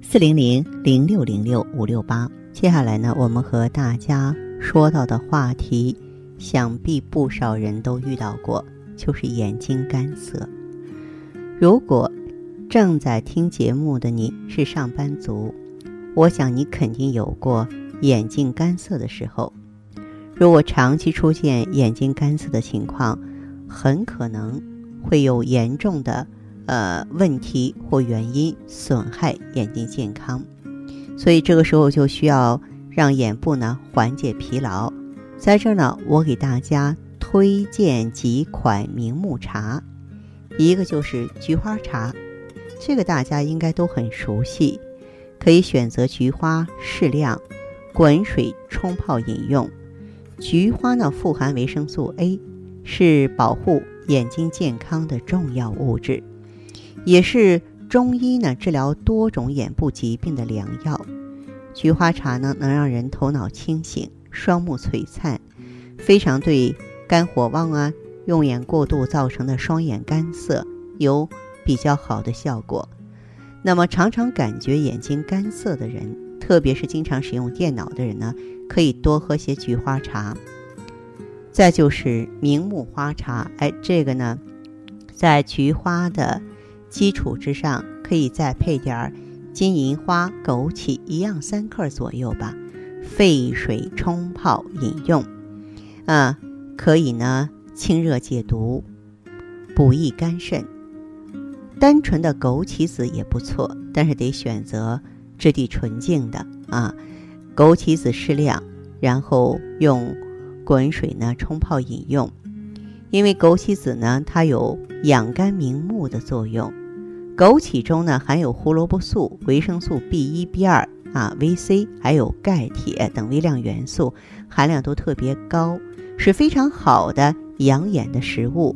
四零零零六零六五六八。接下来呢，我们和大家说到的话题，想必不少人都遇到过，就是眼睛干涩。如果正在听节目的你是上班族，我想你肯定有过眼睛干涩的时候。如果长期出现眼睛干涩的情况，很可能会有严重的。呃，问题或原因损害眼睛健康，所以这个时候就需要让眼部呢缓解疲劳。在这儿呢，我给大家推荐几款明目茶，一个就是菊花茶，这个大家应该都很熟悉，可以选择菊花适量，滚水冲泡饮用。菊花呢富含维生素 A，是保护眼睛健康的重要物质。也是中医呢治疗多种眼部疾病的良药。菊花茶呢能让人头脑清醒、双目璀璨，非常对肝火旺啊、用眼过度造成的双眼干涩有比较好的效果。那么常常感觉眼睛干涩的人，特别是经常使用电脑的人呢，可以多喝些菊花茶。再就是明目花茶，哎，这个呢，在菊花的基础之上，可以再配点儿金银花、枸杞，一样三克左右吧。沸水冲泡饮用，啊，可以呢清热解毒、补益肝肾。单纯的枸杞子也不错，但是得选择质地纯净的啊。枸杞子适量，然后用滚水呢冲泡饮用。因为枸杞子呢，它有养肝明目的作用。枸杞中呢含有胡萝卜素、维生素 B 一、B 二啊、VC，还有钙、铁等微量元素，含量都特别高，是非常好的养眼的食物。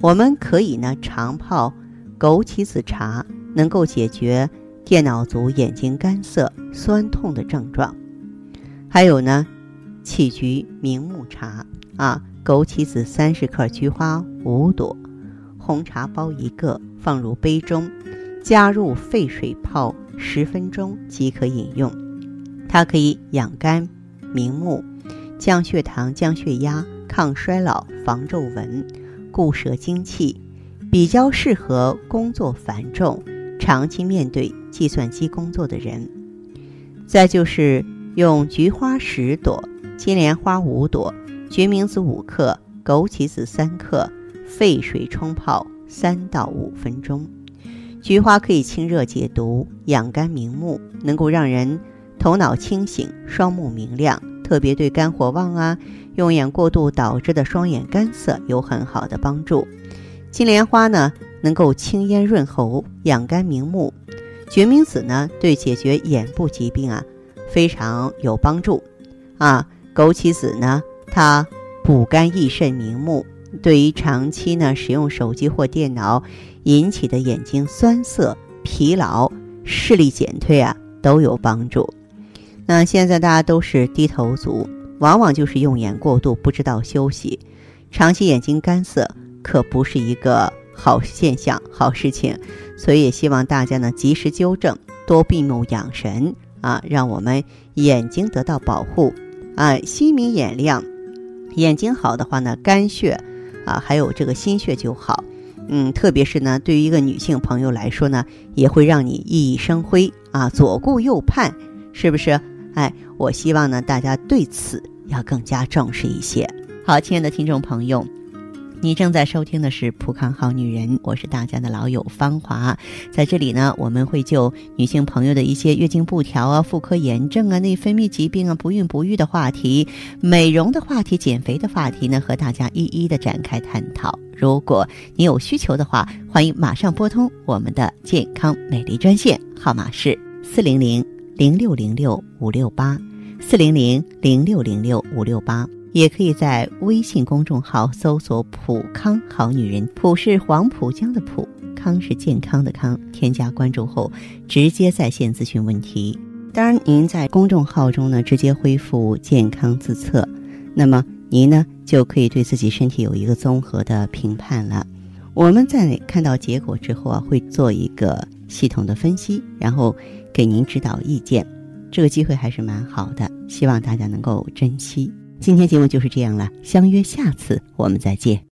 我们可以呢常泡枸杞子茶，能够解决电脑族眼睛干涩、酸痛的症状。还有呢，杞菊明目茶啊。枸杞子三十克，菊花五朵，红茶包一个，放入杯中，加入沸水泡十分钟即可饮用。它可以养肝、明目、降血糖、降血压、抗衰老、防皱纹、固摄精气，比较适合工作繁重、长期面对计算机工作的人。再就是用菊花十朵，金莲花五朵。决明子五克，枸杞子三克，沸水冲泡三到五分钟。菊花可以清热解毒、养肝明目，能够让人头脑清醒、双目明亮，特别对肝火旺啊、用眼过度导致的双眼干涩有很好的帮助。金莲花呢，能够清咽润喉、养肝明目；决明子呢，对解决眼部疾病啊非常有帮助。啊，枸杞子呢。它补肝益肾明目，对于长期呢使用手机或电脑引起的眼睛酸涩、疲劳、视力减退啊都有帮助。那现在大家都是低头族，往往就是用眼过度，不知道休息，长期眼睛干涩可不是一个好现象、好事情。所以也希望大家呢及时纠正，多闭目养神啊，让我们眼睛得到保护啊，心明眼亮。眼睛好的话呢，肝血啊，还有这个心血就好。嗯，特别是呢，对于一个女性朋友来说呢，也会让你熠熠生辉啊，左顾右盼，是不是？哎，我希望呢，大家对此要更加重视一些。好，亲爱的听众朋友。你正在收听的是《普康好女人》，我是大家的老友芳华。在这里呢，我们会就女性朋友的一些月经不调啊、妇科炎症啊、内分泌疾病啊、不孕不育的话题、美容的话题、减肥的话题呢，和大家一一的展开探讨。如果你有需求的话，欢迎马上拨通我们的健康美丽专线，号码是四零零零六零六五六八。四零零零六零六五六八，也可以在微信公众号搜索“普康好女人”，普是黄浦江的浦，康是健康的康。添加关注后，直接在线咨询问题。当然，您在公众号中呢，直接恢复健康自测，那么您呢就可以对自己身体有一个综合的评判了。我们在看到结果之后啊，会做一个系统的分析，然后给您指导意见。这个机会还是蛮好的，希望大家能够珍惜。今天节目就是这样了，相约下次我们再见。